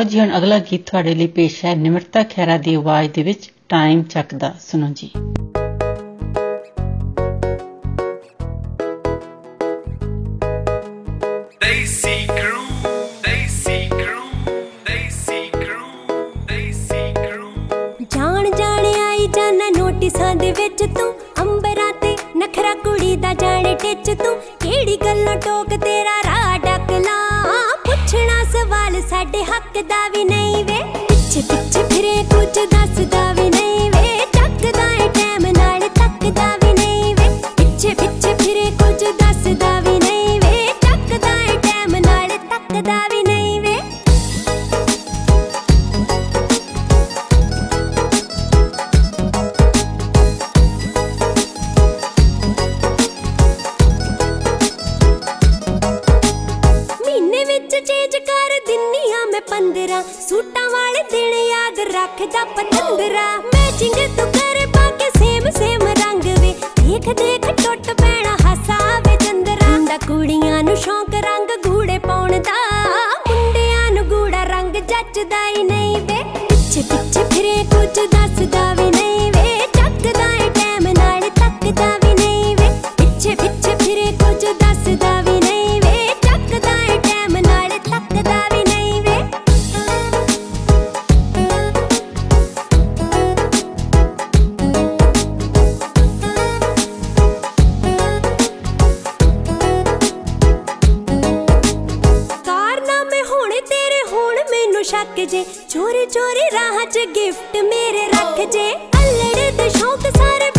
ਲਓ ਜੀ ਹੁਣ ਅਗਲਾ ਗੀਤ ਤੁਹਾਡੇ ਲਈ ਪੇਸ਼ ਹੈ ਨਿਮਰਤਾ ਖੈਰਾ ਦੀ ਆਵਾਜ਼ ਦੇ ਵਿੱਚ ਟਾਈਮ ਚੱਕਦਾ ਸੁਣੋ ਜੀ। ਦੇਸੀ ਕਰੂ ਦੇਸੀ ਕਰੂ ਦੇਸੀ ਕਰੂ ਦੇਸੀ ਕਰੂ ਜਾਣ ਜਾਣ ਆਈ ਜਾਣਾ ਨੋਟਿਸਾਂ ਦੇ ਵਿੱਚ ਤੂੰ ਅੰਬਰਾਂ ਤੇ ਨਖਰਾ ਕੁੜੀ ਦਾ ਜਾਣੇ ਟਿੱਚ ਤੂੰ ਕਿਹੜੀ ਗੱਲੋਂ ਟੋਕ ਤੇਰਾ ਰਾਹ ਡਕਲਾ ਪੁੱਛਣਾ ਸਵਾਲ ਸਾਡੇ दावी भी नहीं वे पिछे पिछे फिरे कुछ दसदा भी नहीं गोरी राह च गिफ्ट मेरे रख जे। अल्लड़े दे शौक सारे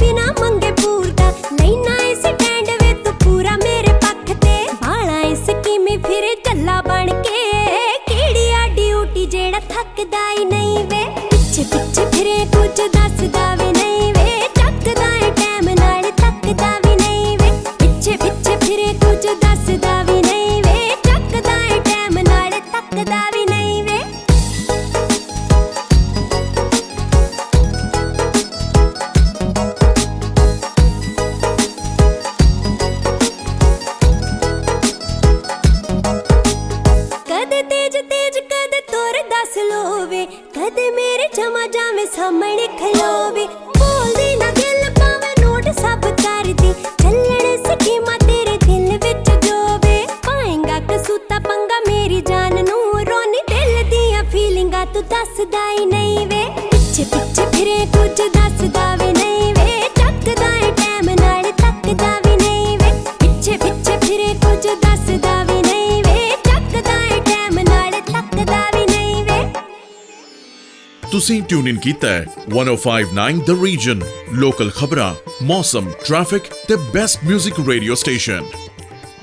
ਤੁਸੀਂ ਟਿਊਨ ਇਨ ਕੀਤਾ ਹੈ 1059 ਦ ਰੀਜਨ ਲੋਕਲ ਖਬਰਾਂ ਮੌਸਮ ਟ੍ਰੈਫਿਕ ਤੇ ਬੈਸਟ 뮤직 ਰੇਡੀਓ ਸਟੇਸ਼ਨ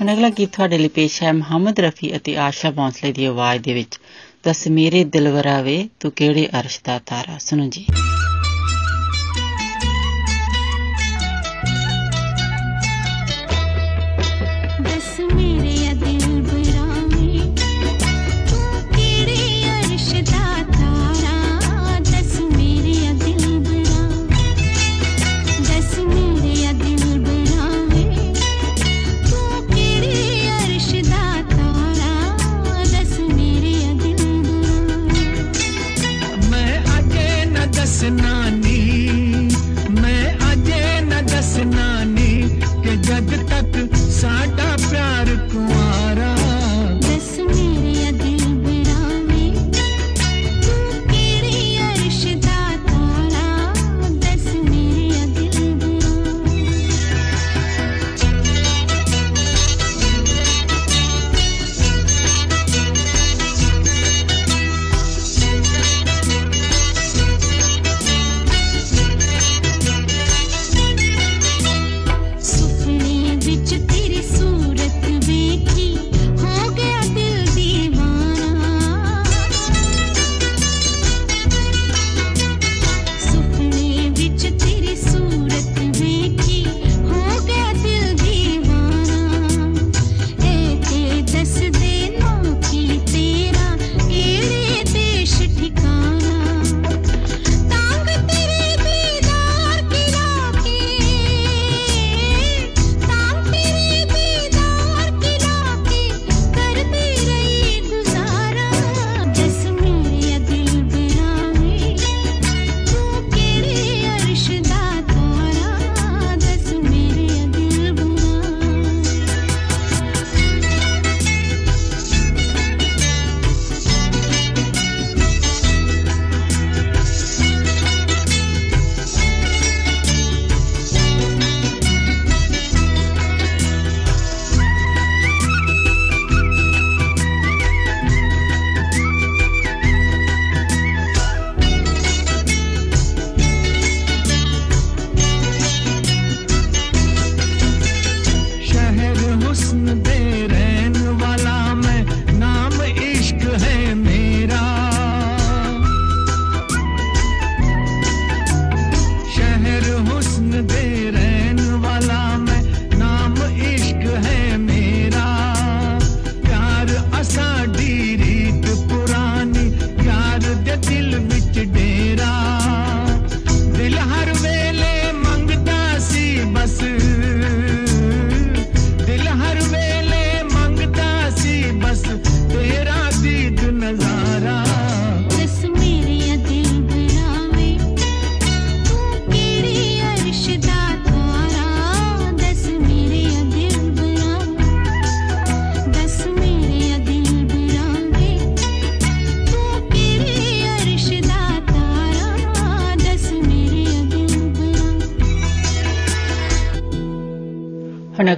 ਹੁਣ ਅਗਲਾ ਗੀਤ ਤੁਹਾਡੇ ਲਈ ਪੇਸ਼ ਹੈ ਮੁਹੰਮਦ ਰਫੀ ਅਤੇ ਆਸ਼ਾ ਬੌਂਸਲੇ ਦੀ ਆਵਾਜ਼ ਦੇ ਵਿੱਚ। ਦਸ ਮੇਰੇ ਦਿਲਵਰਾ ਵੇ ਤੂੰ ਕਿਹੜੇ ਅਰਸ਼ ਦਾ ਤਾਰਾ? ਸੁਣੋ ਜੀ। ਦਸ ਮੇਰੇ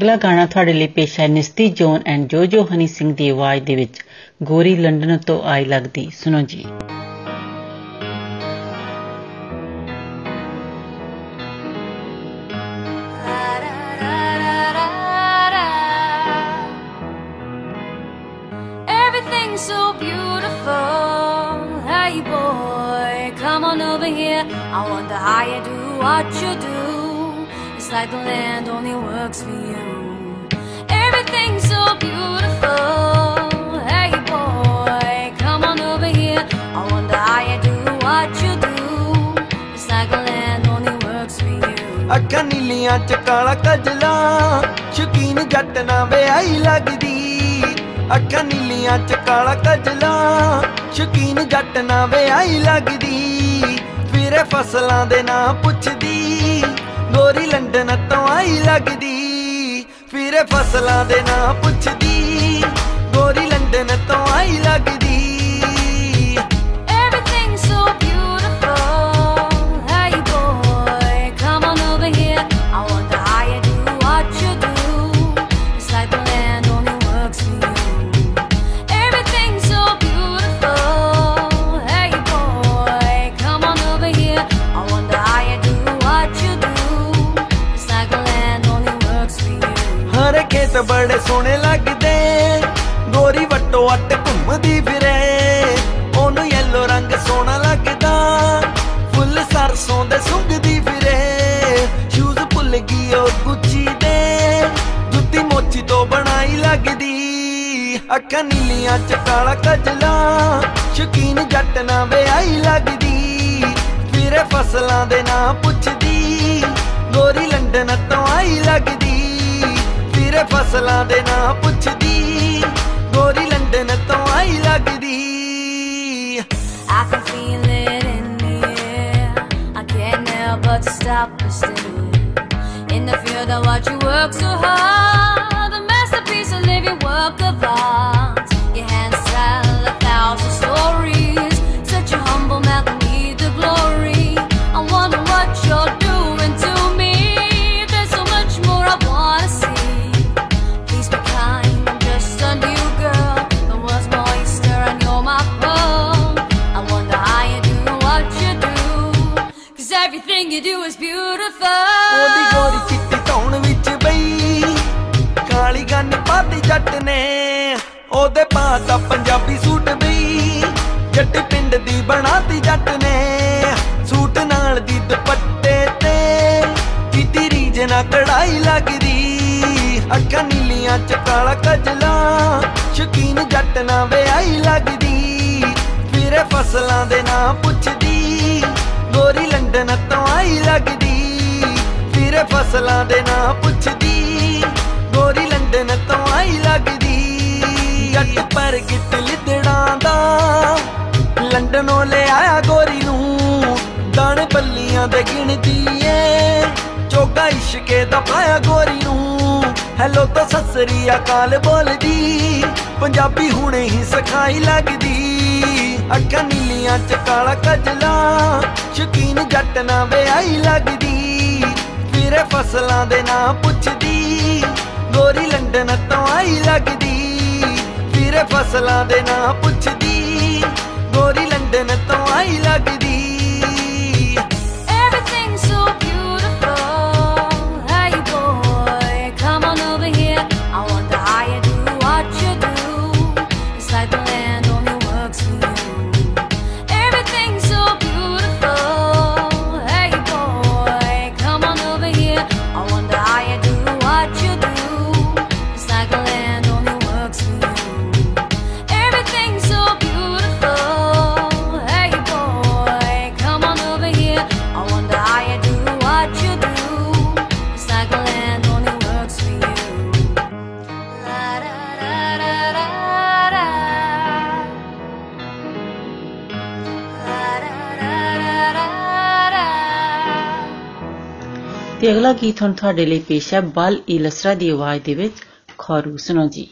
ਅਗਲਾ ਗਾਣਾ ਤੁਹਾਡੇ ਲਈ ਪੇਸ਼ ਹੈ ਨਿਸਤੀ, ਜੋਨ ਐਂਡ ਜੋਜੋ ਹਨੀ ਸਿੰਘ ਦੀ ਆਵਾਜ਼ ਦੇ ਵਿੱਚ। ਗੋਰੀ ਲੰਡਨ ਤੋਂ ਆਈ ਲੱਗਦੀ। ਸੁਣੋ ਜੀ। ਸ਼ਕੀਨ ਜੱਟ ਨਾ ਵਿਆਹੀ ਲੱਗਦੀ। ਅੱਖਾਂ ਨੀਲੀਆਂ ਚ ਕਾਲਾ ਕਜਲਾ। ਸ਼ਕੀਨ ਜੱਟ ਨਾ ਵਿਆਹੀ ਲੱਗਦੀ। ਫਿਰੇ ਫਸਲਾਂ ਦੇ ਨਾਂ ਪੁੱਛਦੀ। ਗੋਰੀ ਲੰਡਨ ਤੋਂ ਆਈ ਲੱਗਦੀ। ਫਿਰੇ ਫਸਲਾਂ ਦੇ ਨਾਂ ਪੁੱਛਦੀ। ਗੋਰੀ ਲੰਡਨ ਤੋਂ ਆਈ ਲੱਗਦੀ। ਬੜੇ ਸੋਹਣੇ ਲੱਗਦੇ। ਗੋਰੀ ਵੱਟੋ ਅੱਟ ਘੁੰਮਦੀ ਫਿਰੇ। ਉਹਨੂੰ ਯੈਲੋ ਰੰਗ ਸੋਹਣਾ ਲੱਗਦਾ। ਫੁੱਲ ਸਰਸੋਂ ਦੇ ਸੁੰਘਦੀ ਫਿਰੇ। ਸ਼ੂਜ਼ ਭੁੱਲ ਗਈ ਉਹ ਗੁੱਚੀ ਦੇ। ਜੁੱਤੀ ਮੋਚੀ ਤੋਂ ਬਣਾਈ ਲੱਗਦੀ। ਅੱਖਾਂ ਨੀਲੀਆਂ ਚ ਕਾਲਾ ਕਜਲਾ। ਸ਼ਕੀਨ ਜੱਟ ਨਾ ਵਿਆਹੀ ਲੱਗਦੀ। ਫਿਰੇ ਫਸਲਾਂ ਦੇ ਨਾਂ ਪੁੱਛਦੀ। ਗੋਰੀ ਲੰਡਨ ਤੋਂ ਆਈ ਲੱਗਦੀ। ਫਿਰੇ ਫਸਲਾਂ ਦੇ ਨਾਂ ਪੁੱਛਦੀ ਗੋਰੀ ਲੰਡਨ ਤੋਂ ਆਈ ਲੱਗਦੀ I can feel it in the air. I can't help but to stop and stare. In the field, I watch you work so hard. Do is beautiful. ਉਹਦੀ ਗੋਰੀ ਚਿੱਟੀ ਧੌਣ ਵਿੱਚ ਬਈ। ਕਾਲੀ ਗੰਨ ਪਾਤੀ ਜੱਟ ਨੇ। ਉਹਦੇ ਪਾਤਾ ਪੰਜਾਬੀ ਸੂਟ ਬਈ। ਜੱਟ ਪਿੰਡ ਦੀ ਬਣਾਤੀ ਜੱਟ ਨੇ। ਸੂਟ ਨਾਲ ਦੀ ਦੁਪੱਟੇ ਤੇ ਕੀਤੀ ਰੀਝ ਨਾ ਕੜਾਈ ਲੱਗਦੀ। ਅੱਖਾਂ ਨੀਲੀਆਂ ਚ ਕਾਲਾ ਕਜਲਾ ਸ਼ਕੀਨ ਜੱਟ ਨਾ ਵਿਆਹੀ ਲੱਗਦੀ। ਫਿਰੇ ਫਸਲਾਂ ਦੇ ਨਾਂ ਪੁੱਛਦੀ। ਗੋਰੀ ਲੰਡਨ ਤੋਂ ਆਈ ਲੱਗਦੀ, ਫਿਰੇ ਫਸਲਾਂ ਦੇ ਨਾਂ ਪੁੱਛਦੀ, ਗੋਰੀ ਲੰਡਨ ਤੋਂ ਆਈ ਲੱਗਦੀ। ਜੱਟ ਪਰ ਗਿੱਟ ਲਿਦੜਾਂ ਦਾ, ਲੰਡਨੋਂ ਲੈ ਆਇਆ ਗੋਰੀ ਨੂੰ। ਦਾਣੇ ਬੱਲੀਆਂ ਦੇ ਗਿਣਦੀ ਏ, ਚੋਗਾ ਇਸ਼ਕੇ ਦਾ ਪਾਇਆ ਗੋਰੀ ਨੂੰ। ਹੈਲੋ ਤਾਂ ਸਸਰੀ ਅਕਾਲ ਬੋਲਦੀ, ਪੰਜਾਬੀ ਹੁਣੇ ਹੀ ਸਿਖਾਈ ਲੱਗਦੀ। ਅੱਖਾਂ ਨੀਲੀਆਂ ਚ ਕਾਲਾ ਕਜਲਾ, ਸ਼ਕੀਨ ਜੱਟ ਨਾ ਵਿਆਹੀ ਲੱਗਦੀ। ਫਿਰੇ ਫਸਲਾਂ ਦੇ ਨਾਂ ਪੁੱਛਦੀ, ਗੋਰੀ ਲੰਡਨ ਤੋਂ ਆਈ ਲੱਗਦੀ। ਫਿਰੇ ਫਸਲਾਂ ਦੇ ਨਾਂ ਪੁੱਛਦੀ, ਗੋਰੀ ਲੰਡਨ ਤੋਂ ਆਈ ਲੱਗਦੀ। ਅਗਲਾ ਗੀਤ ਹੁਣ ਤੁਹਾਡੇ ਲਈ ਪੇਸ਼ ਹੈ, ਬਲ ਇਲਸਰਾ ਦੀ ਆਵਾਜ਼ ਦੇ ਵਿੱਚ, ਖੌਰੂ ਸੁਣੋ ਜੀ।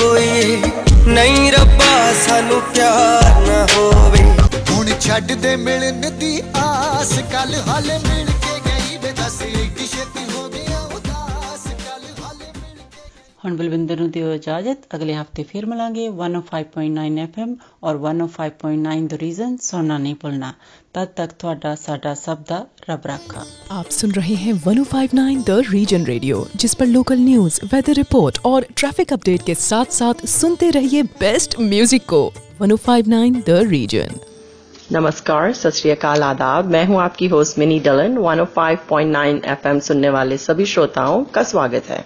ਹੋਏ। ਨਹੀਂ ਰੱਬਾ, ਸਾਨੂੰ ਪਿਆਰ ਨਾ ਹੋਵੇ। ਹੁਣ ਛੱਡ ਦੇ ਮਿਲਣ ਦੀ ਆਸ ਕੱਲ ਹਾਲੇ ਮਿਲ ਹੁਣ ਬਲਵਿੰਦਰ ਨੂੰ ਦਿਓ ਇਜਾਜ਼ਤ ਅਗਲੇ ਹਫਤੇ ਫਿਰ ਮਿਲਾਂਗੇ 105.9 FM ਔਰ 105.9 ਦ ਰੀਜ਼ਨ ਸੁਣਨਾ ਨਹੀਂ ਭੁੱਲਣਾ ਤਦ ਤੱਕ ਤੁਹਾਡਾ ਸਾਡਾ ਸਭ ਦਾ ਰੱਬ ਰਾਖਾ आप सुन रहे हैं 1059 द रीजन रेडियो जिस पर लोकल न्यूज वेदर रिपोर्ट और ट्रैफिक अपडेट के साथ साथ सुनते रहिए बेस्ट म्यूजिक को 1059 द रीजन नमस्कार सत श्री अकाल आदाब मैं हूं आपकी होस्ट मिनी डलन 105.9 एफएम सुनने वाले सभी श्रोताओं का स्वागत है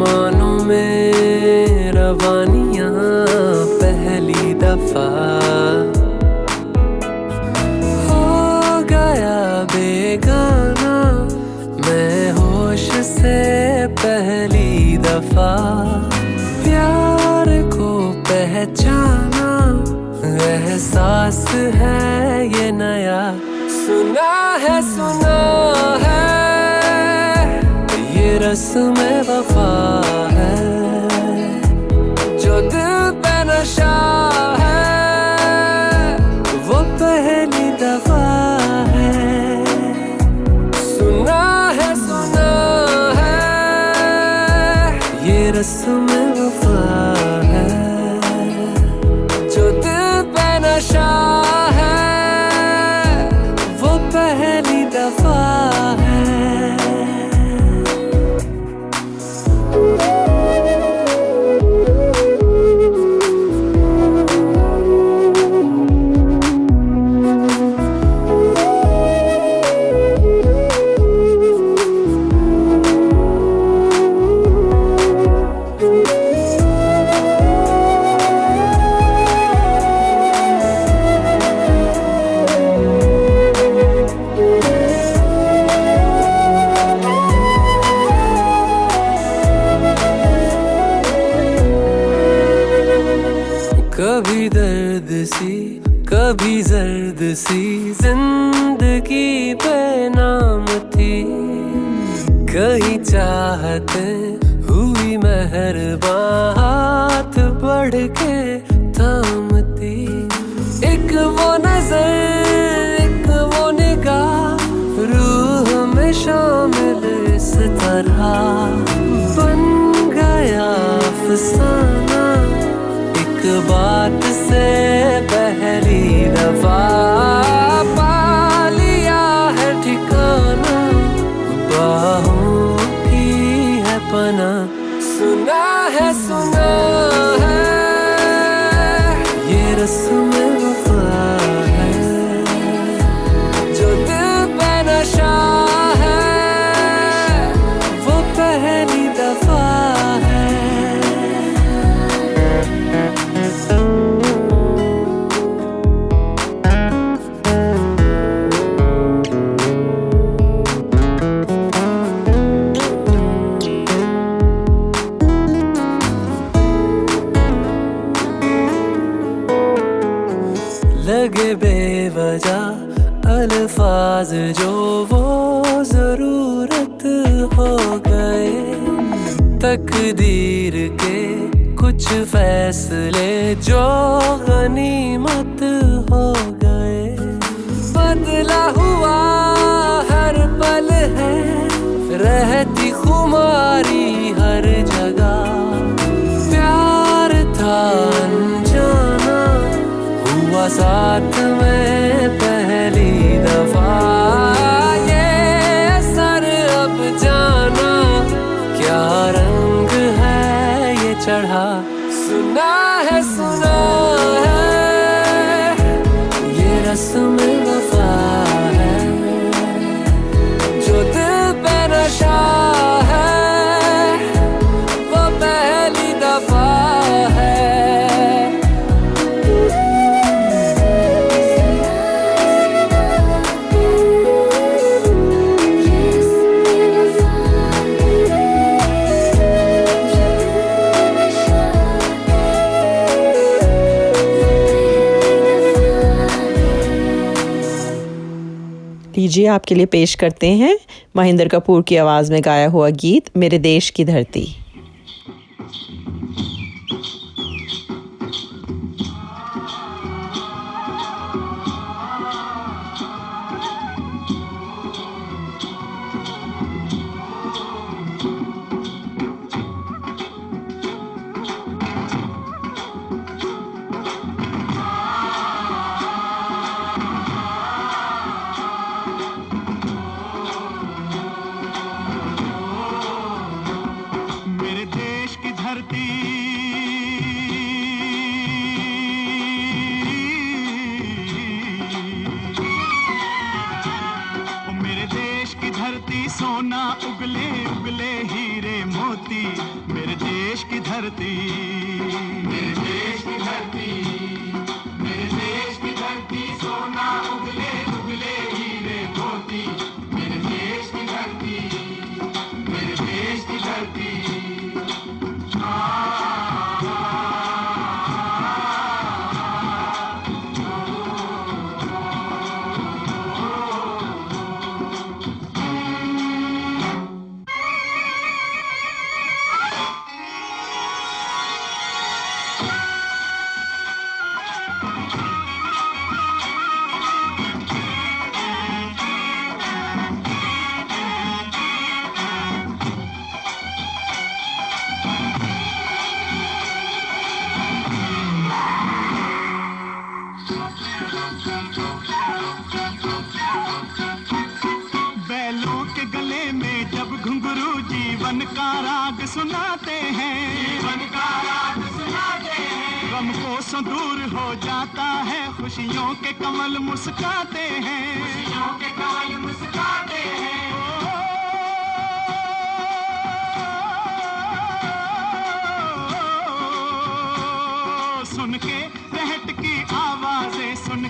अरमानों में रवानियाँ पहली दफ़ा। हो गया बेगाना, मैं होश से पहली दफ़ा। प्यार को पहचाना, एहसास है ये नया। सुना है सुना है, ये रस्म फैसले जो लीजिए, आपके लिए पेश करते हैं महेंद्र कपूर की आवाज़ में गाया हुआ गीत, मेरे देश की धरती।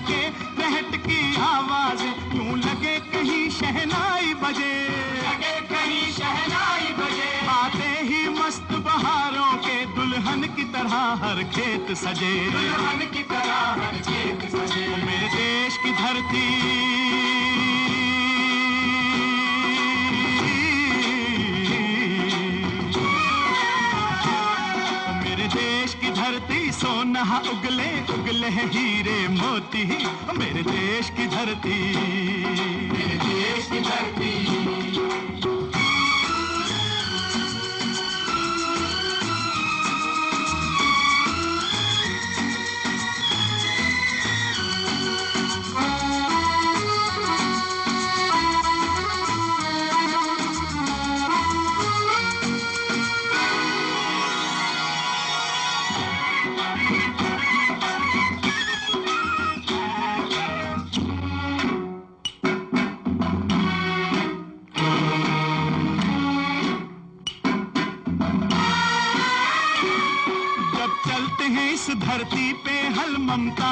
के रहट की आवाज़ यूँ लगे कहीं शहनाई बजे। लगे कहीं शहनाई बजे। आते ही मस्त बहारों के दुल्हन की तरह हर खेत सजे। दुल्हन की तरह हर खेत सजे। मेरे देश की धरती नहा उगले उगले हैं हीरे मोती मेरे देश की धरती। मेरे देश की धरती। का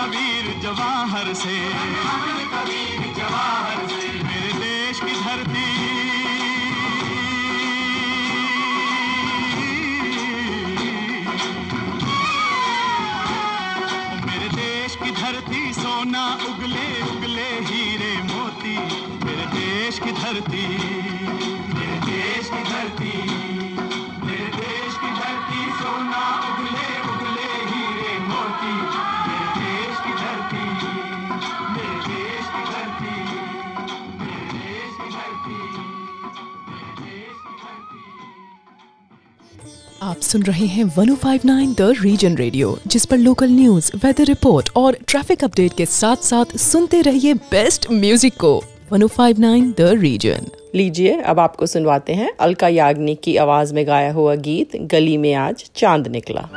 कबीर जवाहर से। कबीर जवाहर से मेरे देश की धरती। मेरे देश की धरती, सोना उगले उगले हीरे मोती। मेरे देश की धरती। आप सुन रहे हैं 1059 द रीजन रेडियो जिस पर लोकल न्यूज़ वेदर रिपोर्ट और ट्रैफ़िक अपडेट के साथ साथ सुनते रहिए बेस्ट म्यूज़िक को। 1059 द रीजन लीजिए, अब आपको सुनवाते हैं अलका याग्निक की आवाज़ में गाया हुआ गीत, गली में आज चाँद निकला।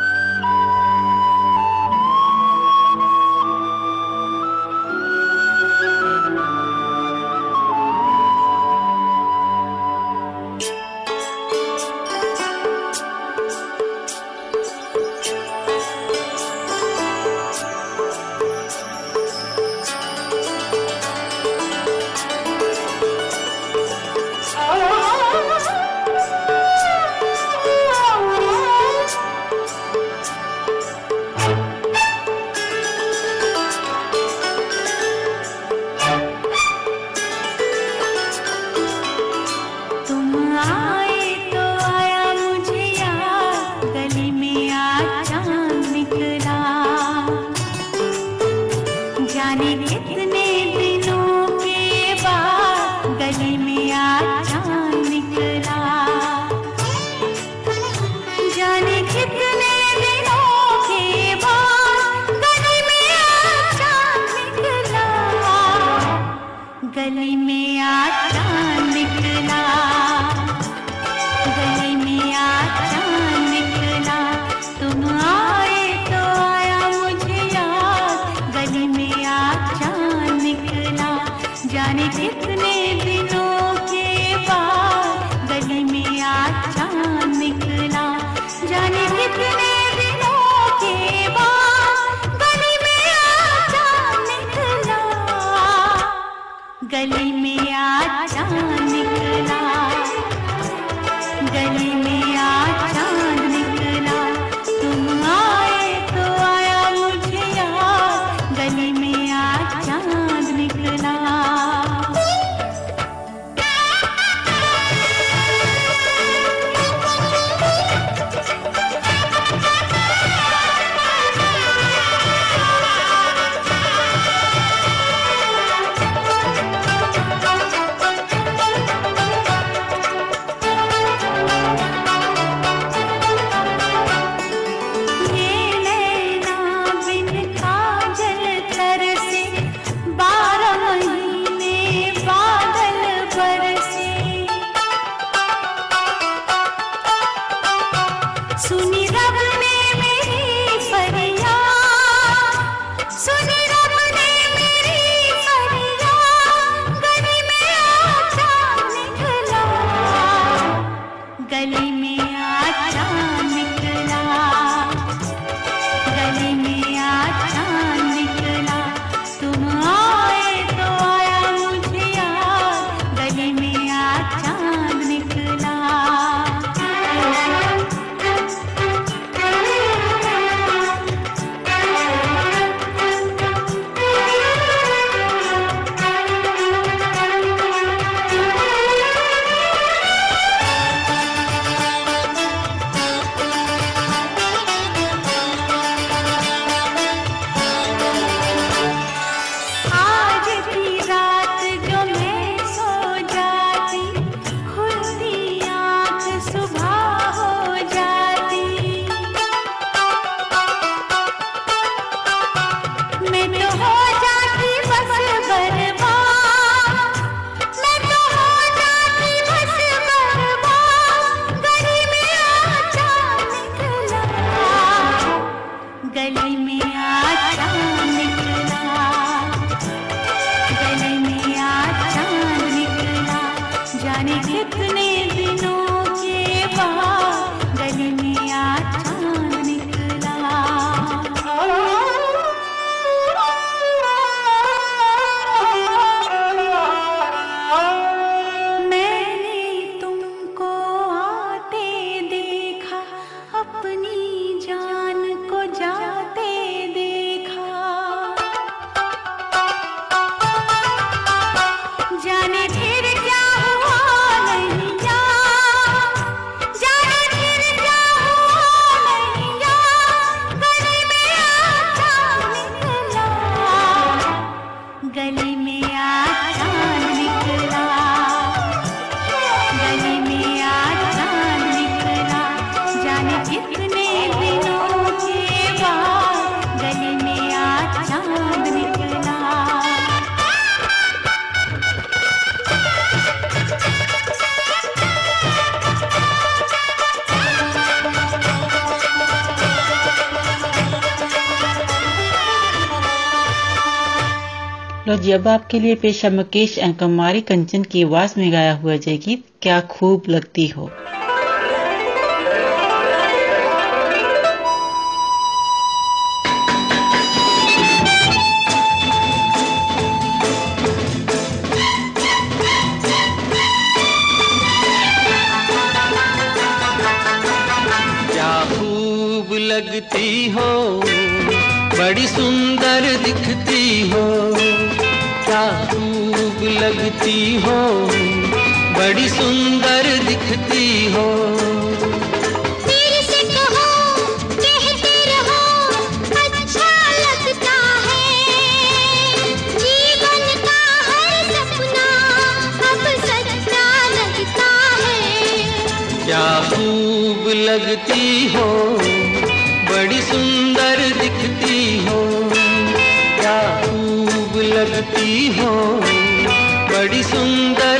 जी, अब आपके लिए पेशा मुकेश अंकमारी, कंचन की आवाज़ में गाया हुआ जय गीत क्या खूब लगती हो? लगती हो बड़ी सुंदर दिखती हो। बड़ी सुंदर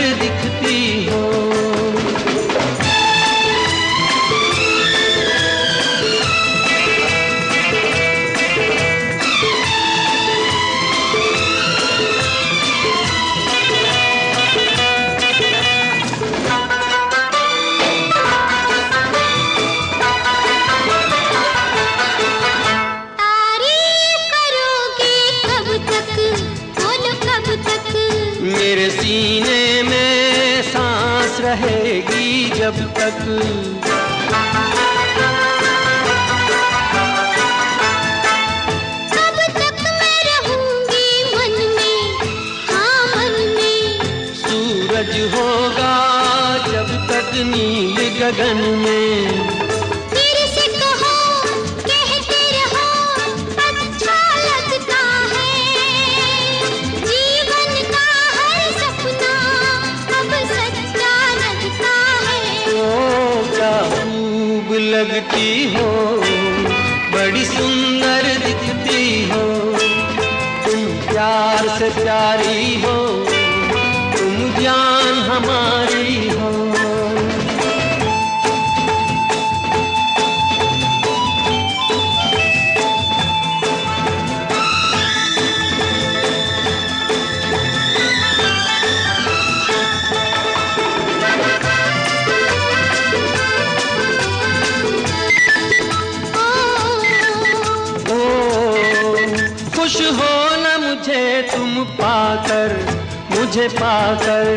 तुझे पाकर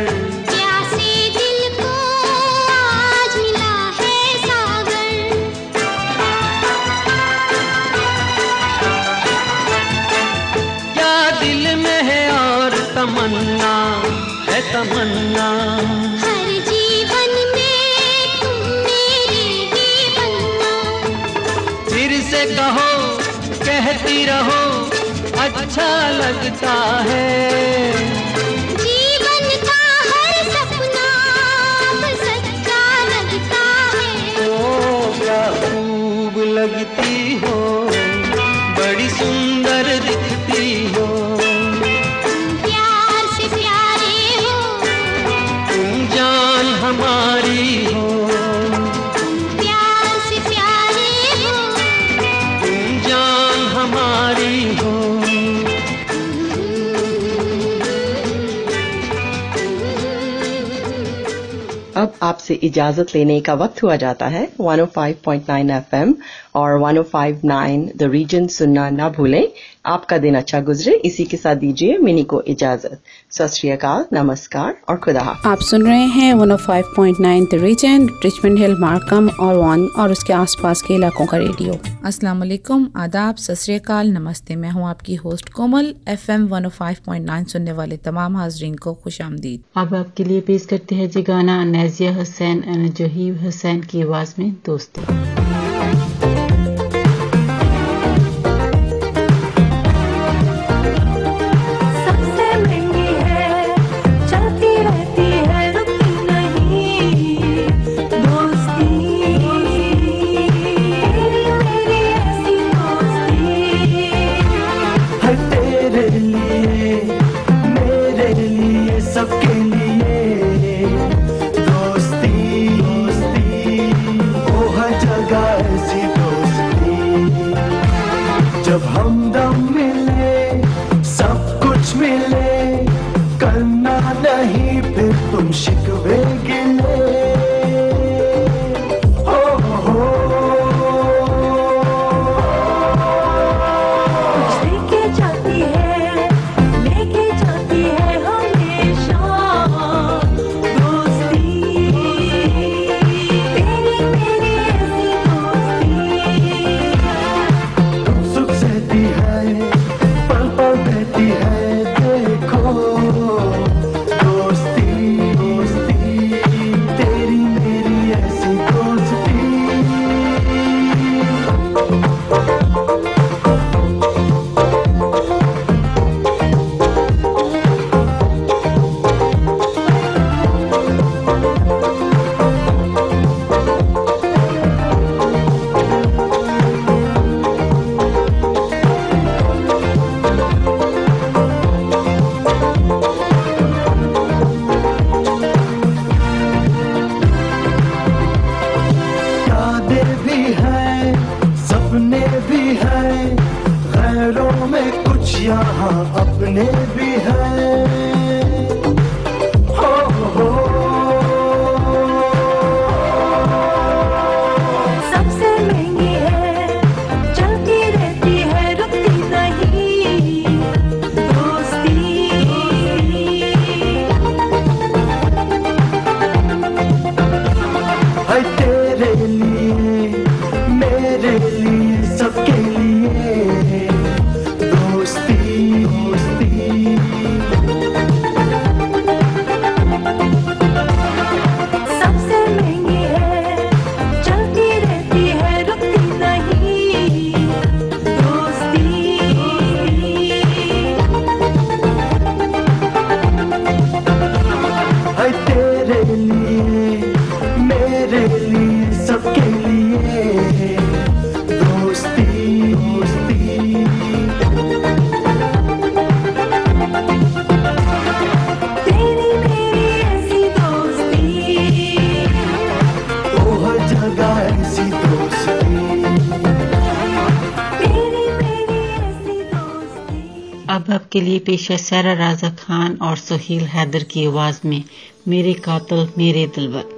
है सागर। क्या दिल में है और तमन्ना? है तमन्ना। हर जीवन में फिर से कहो कहती रहो अच्छा लगता है। आपसे इजाज़त लेने का वक्त हुआ जाता है 105.9 एफएम और 105.9 द रीजन सुनना ना भूलें। आपका दिन अच्छा गुजरे। इसी के साथ दीजिए मिनी को इजाज़त। सत नमस्कार और खुदा आप सुन रहे हैं 105.9 the region Richmond Hill Markham और वन और उसके आसपास के इलाकों का रेडियो। अस्सलाम वालेकुम आदाब सत नमस्ते। मैं हूँ आपकी होस्ट कोमल एफएम 105.9 सुनने वाले तमाम हाजरीन को खुश आमदीद। अब आपके लिए पेश करते हैं जी गाना नजिया हुसैन और जहीब हुसैन की आवाज़ में दोस्ती। पेश सारा राजा खान और सुहेल हैदर की आवाज़ में मेरे कातल मेरे दिलबर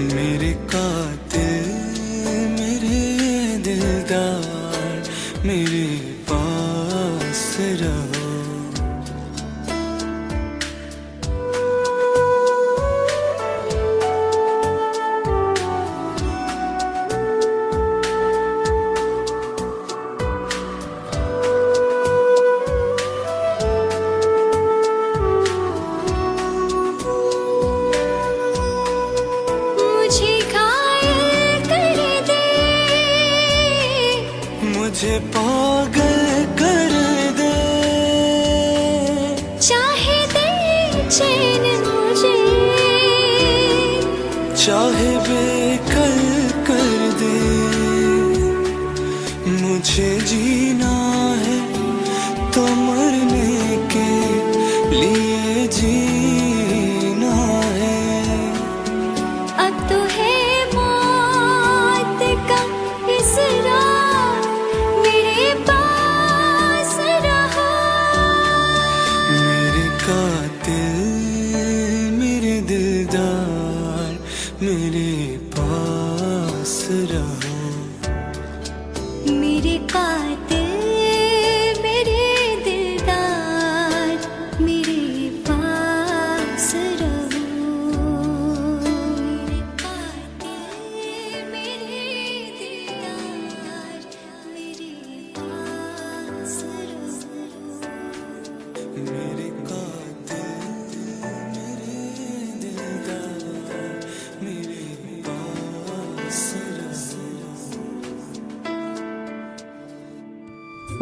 मेरे कातिल मेरे दिलदार मेरे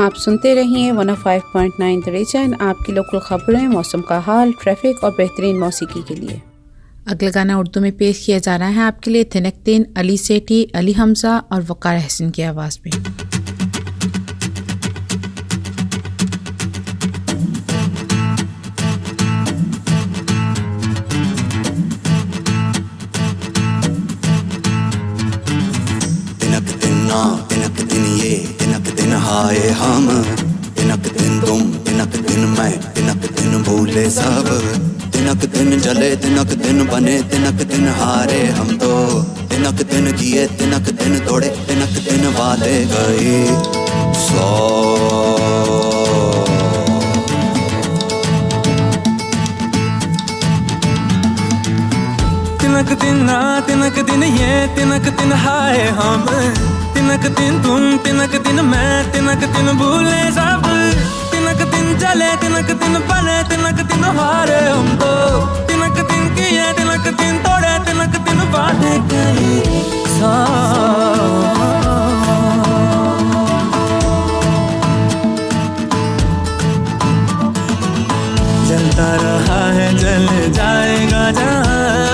आप सुनते रहिए 105.9 द रीजन आपकी लोकल खबरें मौसम का हाल ट्रैफ़िक और बेहतरीन मौसीकी के लिए। अगला गाना उर्दू में पेश किया जा रहा है आपके लिए, थिनकतीन, अली सेठी, अली हमजा और वकार हसन की आवाज़ में। तिनक दिन बने तिनक दिन हारे हम तो तिनक दिन किए तिनक दिन दौड़े तिनक दिन वाले गए सौ तिनक दिन ना तिनक दिन ये तिनक दिन हाय हम तिनक दिन तुम तिनक दिन मैं तिनक दिन भूले सब दिन चले, तिनक दिन बने, तिनक दिन हारे हम तो। तिनक दिन किए, तिनक दिन तोड़े, तिनक दिन बांटे सा जलता रहा है जल जाएगा जहाँ।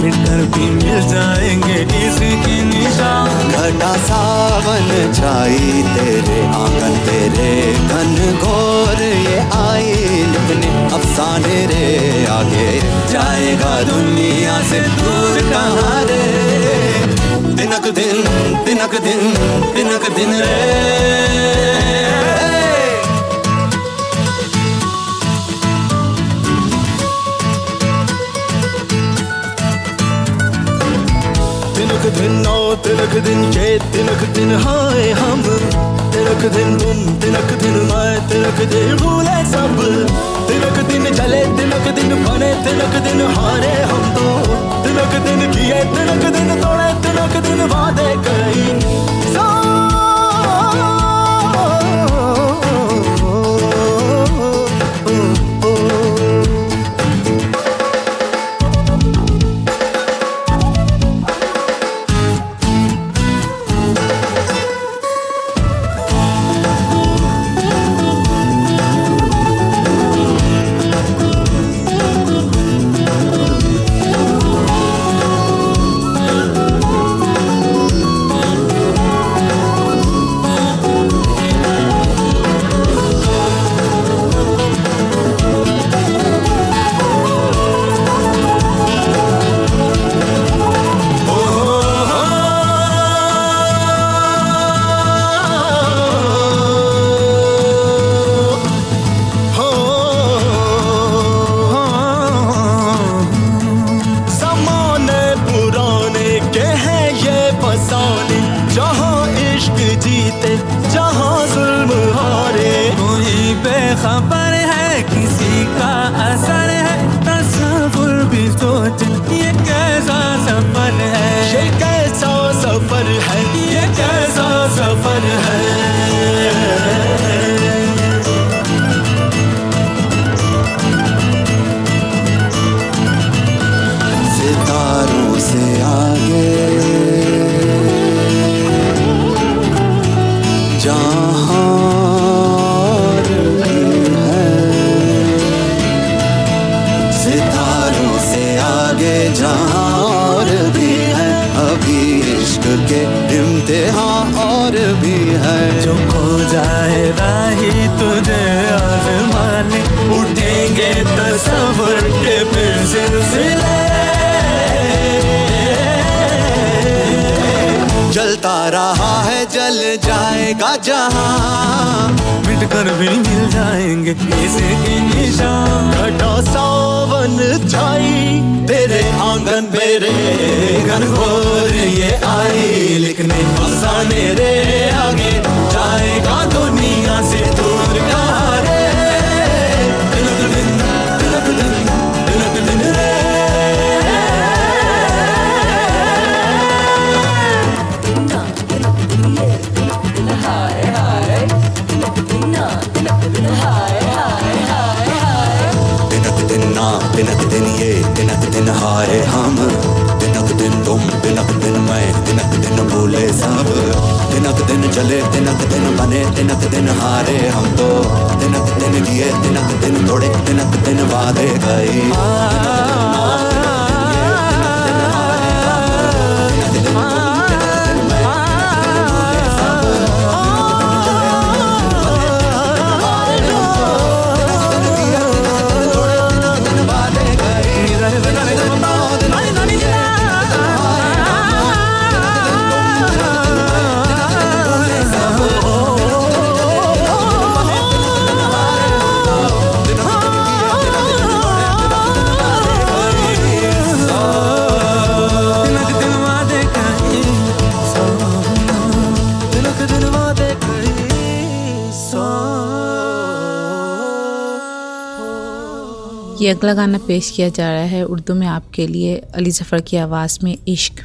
मिटकर भी मिल जाएँगे इसकी निशान। घटा सावन छाई तेरे आँगन, तेरे घन घोर ये आई। लिखने अफसाने रे आगे जाएगा दुनिया से दूर कहाँ रे? तिनक दिन तिनक दिन तिनक दिन रे। तिनक दिन नौ तिलक दिन छे तिलक दिन हाय हम तिलक दिन तुम तिलक दिन मैं तिलक दिन भूले सब तिलक दिन चले तिलक दिन बने तिलक दिन हारे हम तो तिलक दिन किए तिलक दिन तोड़े तिलक दिन वादे कई जहाँ है। सितारों से आगे जहाँ भी है। अभी के इम्तिहान और भी है। जो खो जाए राही तुझे आजमाने। उठेंगे तस्वर के जलता रहा है, जल जाएगा जहाँ। मिटकर भी मिल जाएँगे इसे निशान। घटा सावन छाई, तेरे आँगन मेरे घर गोर ये आई। लिखने फसाने रे आगे। ना तिनक दिन ये तिनक दिन हारे हम तिनक दिन तुम दिनक दिन मैं तिनक दिन भूले सब दिनक दिन चले तिनक दिन बने तिनक दिन हारे हम तो तिनक दिन गिए तिनक दिन तोड़े तिनक दिन वादे गए अगला गाना पेश किया जा रहा है उर्दू में आपके लिए अली जफ़र की आवाज़ में इश्क।